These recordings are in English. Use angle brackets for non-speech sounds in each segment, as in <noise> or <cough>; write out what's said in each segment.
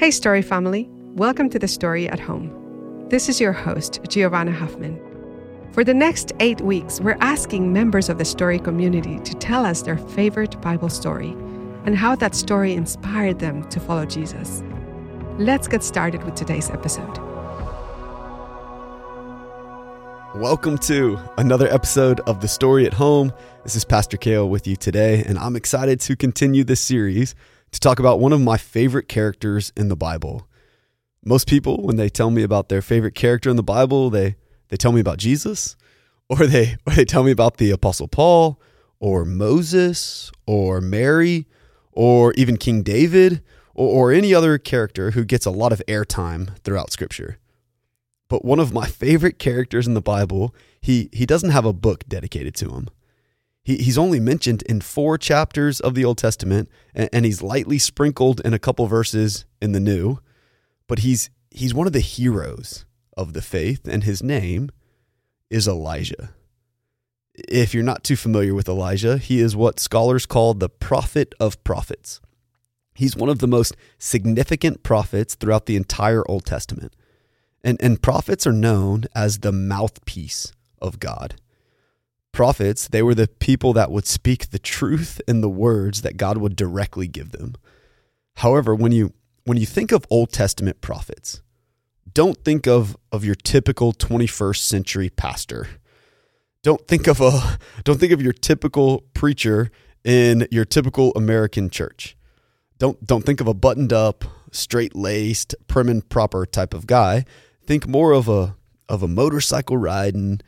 Hey, story family. Welcome to the story at home. This is your host, Giovanna Huffman. For the next eight weeks, we're asking members of the story community to tell us their favorite Bible story and how that story inspired them to follow Jesus. Let's get started with today's episode. Welcome to another episode of The Story at Home. This is Pastor Kale with you today, and I'm excited to continue this series to talk about one of my favorite characters in the Bible. Most people, when they tell me about their favorite character in the Bible, they, they tell me about Jesus, or they, <laughs> or they tell me about the Apostle Paul, or Moses, or Mary, or even King David, or, or any other character who gets a lot of airtime throughout Scripture. But one of my <laughs> favorite characters in the Bible, he, he doesn't have a book dedicated to him. He, he's only mentioned in four chapters of the Old Testament, and, and he's lightly sprinkled in a couple verses in the New. But he's he's one of the heroes of the faith, and his name is Elijah. If you're not too familiar with Elijah, he is what scholars call the prophet of prophets. He's one of the most significant prophets throughout the entire Old Testament. And, and prophets are known as the mouthpiece of God prophets, they were the people that would speak the truth in the words that God would directly give them. However, when you when you think of Old Testament prophets, don't think of of your typical 21st century pastor. Don't think of a <laughs> don't think of your typical preacher in your typical American church. Don't don't think of a buttoned up, straight-laced, prim and proper type of guy. Think more of a of a motorcycle riding,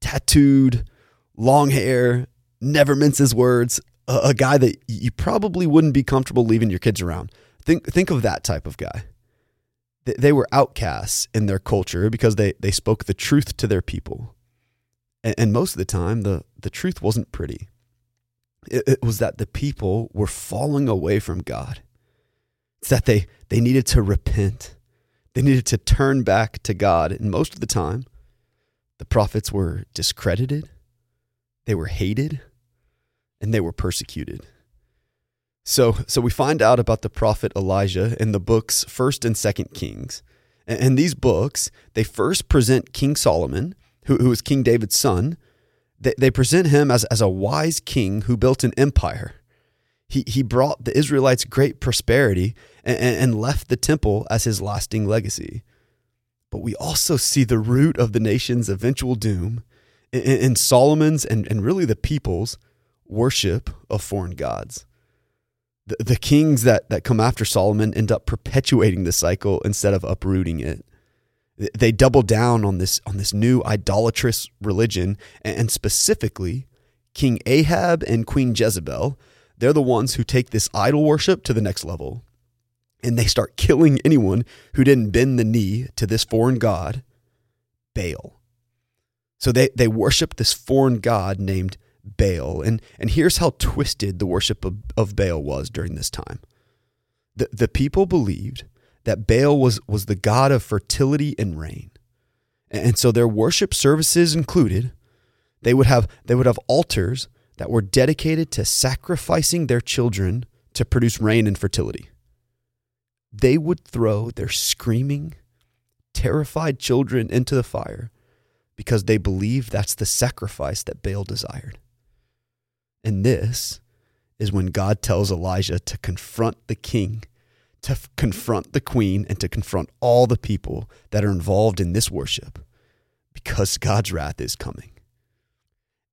tattooed, long hair, never minces words, a, a guy that you probably wouldn't be comfortable leaving your kids around. Think think of that type of guy. They, they were outcasts in their culture because they they spoke the truth to their people, and, and most of the time the the truth wasn't pretty. It, it was that the people were falling away from God. It's that they they needed to repent. They needed to turn back to God, and most of the time, the prophets were discredited they were hated, and they were persecuted. So, so we find out about the prophet Elijah in the books First and Second Kings, and, and these books they first present King Solomon, who, who was King David's son. They, they present him as, as a wise king who built an empire. He, he brought the Israelites great prosperity and, and left the temple as his lasting legacy. But we also see the root of the nation's eventual doom in, in Solomon's and, and really the people's worship of foreign gods. The, the kings that, that come after Solomon end up perpetuating the cycle instead of uprooting it. They double down on this on this new idolatrous religion, and specifically, King Ahab and Queen Jezebel. They're the ones who take this idol worship to the next level, and they start killing anyone who didn't bend the knee to this foreign god, Baal. So they, they worship this foreign god named Baal. And, and here's how twisted the worship of, of Baal was during this time. The, the people believed that Baal was, was the god of fertility and rain. And so their worship services included they would have they would have altars that were dedicated to sacrificing their children to produce rain and fertility. They would throw their screaming, terrified children into the fire because they believe that's the sacrifice that Baal desired. And this is when God tells Elijah to confront the king, to f- confront the queen, and to confront all the people that are involved in this worship because God's wrath is coming.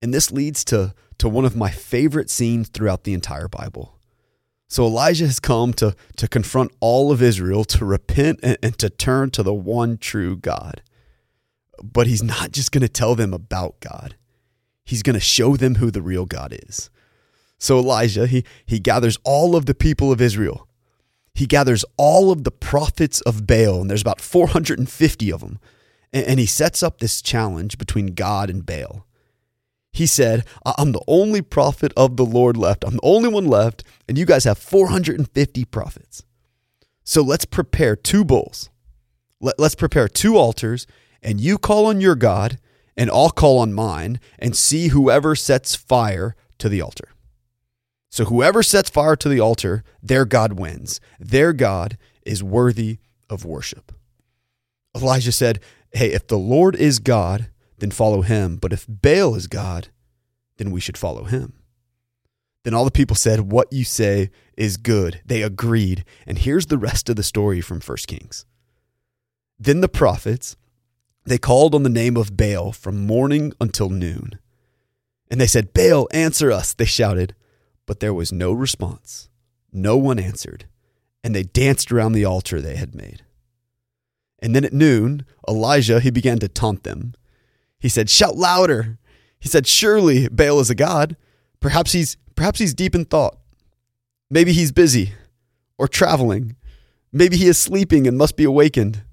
And this leads to, to one of my favorite scenes throughout the entire Bible. So Elijah has come to, to confront all of Israel to repent and, and to turn to the one true God. But he's not just going to tell them about God. He's going to show them who the real God is. So Elijah, he, he gathers all of the people of Israel. He gathers all of the prophets of Baal, and there's about 450 of them. And, and he sets up this challenge between God and Baal. He said, I'm the only prophet of the Lord left. I'm the only one left, and you guys have 450 prophets. So let's prepare two bulls. Let, us prepare two altars and you call on your God, and I'll call on mine, and see whoever sets fire to the altar. So whoever sets fire to the altar, their God wins. Their God is worthy of worship. Elijah said, Hey, if the Lord is God, then follow him. But if Baal is God, then we should follow him. Then all the people said, What you say is good. They agreed. And here's the rest of the story from 1 Kings. Then the prophets, they called on the name of Baal from morning until noon. And they said, Baal, answer us, they shouted. But there was no response. No one answered. And they danced around the altar they had made. And then at noon, Elijah, he began to taunt them. He said, Shout louder. He said, Surely Baal is a god. Perhaps he's perhaps he's deep in thought. Maybe he's busy or traveling. Maybe he is sleeping and must be awakened.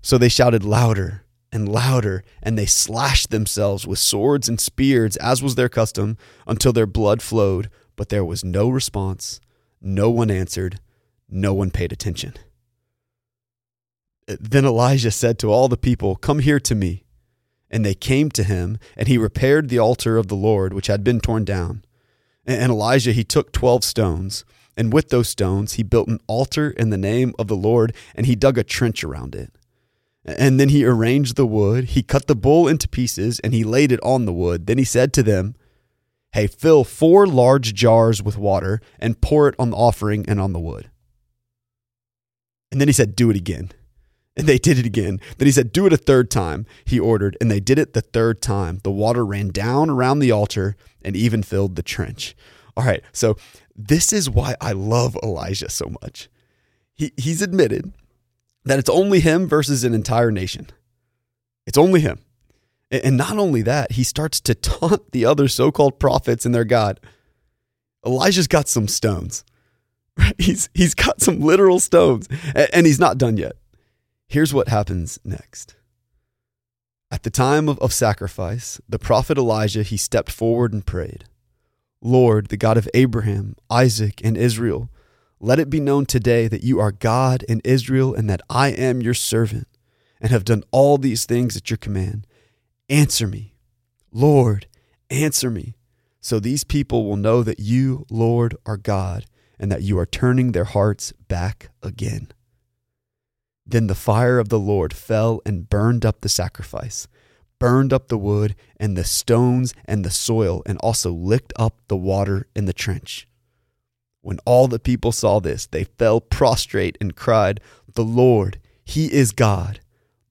So they shouted louder and louder, and they slashed themselves with swords and spears, as was their custom, until their blood flowed. But there was no response. No one answered. No one paid attention. Then Elijah said to all the people, Come here to me. And they came to him, and he repaired the altar of the Lord, which had been torn down. And Elijah, he took 12 stones, and with those stones, he built an altar in the name of the Lord, and he dug a trench around it. And then he arranged the wood, he cut the bull into pieces, and he laid it on the wood. Then he said to them, Hey, fill four large jars with water and pour it on the offering and on the wood. And then he said, Do it again. And they did it again. Then he said, Do it a third time, he ordered. And they did it the third time. The water ran down around the altar and even filled the trench. All right, so this is why I love Elijah so much. He, he's admitted that it's only him versus an entire nation. It's only him. And not only that, he starts to taunt the other so called prophets and their God. Elijah's got some stones. <laughs> He's, he's got some literal stones, and he's not done yet. Here's what happens next. At the time of, of sacrifice, the prophet Elijah, he stepped forward and prayed, Lord, the God of Abraham, Isaac, and Israel, let it be known today that you are God in Israel and that I am your servant and have done all these things at your command. Answer me, Lord, answer me, so these people will know that you, Lord, are God and that you are turning their hearts back again. Then the fire of the Lord fell and burned up the sacrifice, burned up the wood and the stones and the soil, and also licked up the water in the trench. When all the people saw this, they fell prostrate and cried, The Lord, He is God.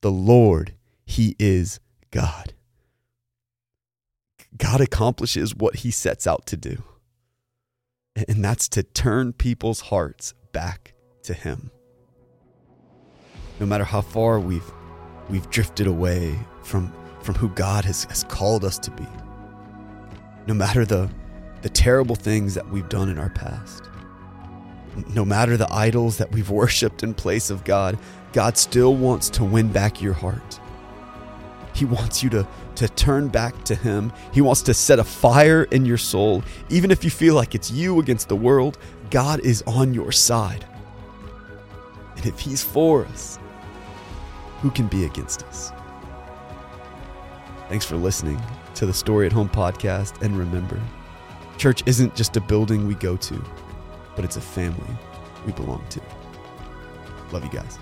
The Lord, He is God. God accomplishes what He sets out to do, and that's to turn people's hearts back to Him no matter how far we've we've drifted away from from who God has, has called us to be. No matter the the terrible things that we've done in our past. No matter the idols that we've <laughs> worshiped in place of God, God still wants to win back your heart. He wants you to, to turn back to Him. He wants to set a fire in your soul. Even if you feel like it's you against the world, God is on your side. And if He's for us, who can be against us? Thanks for listening to the Story at Home podcast. And remember, church isn't just a building we go to, but it's a family we belong to. Love you guys.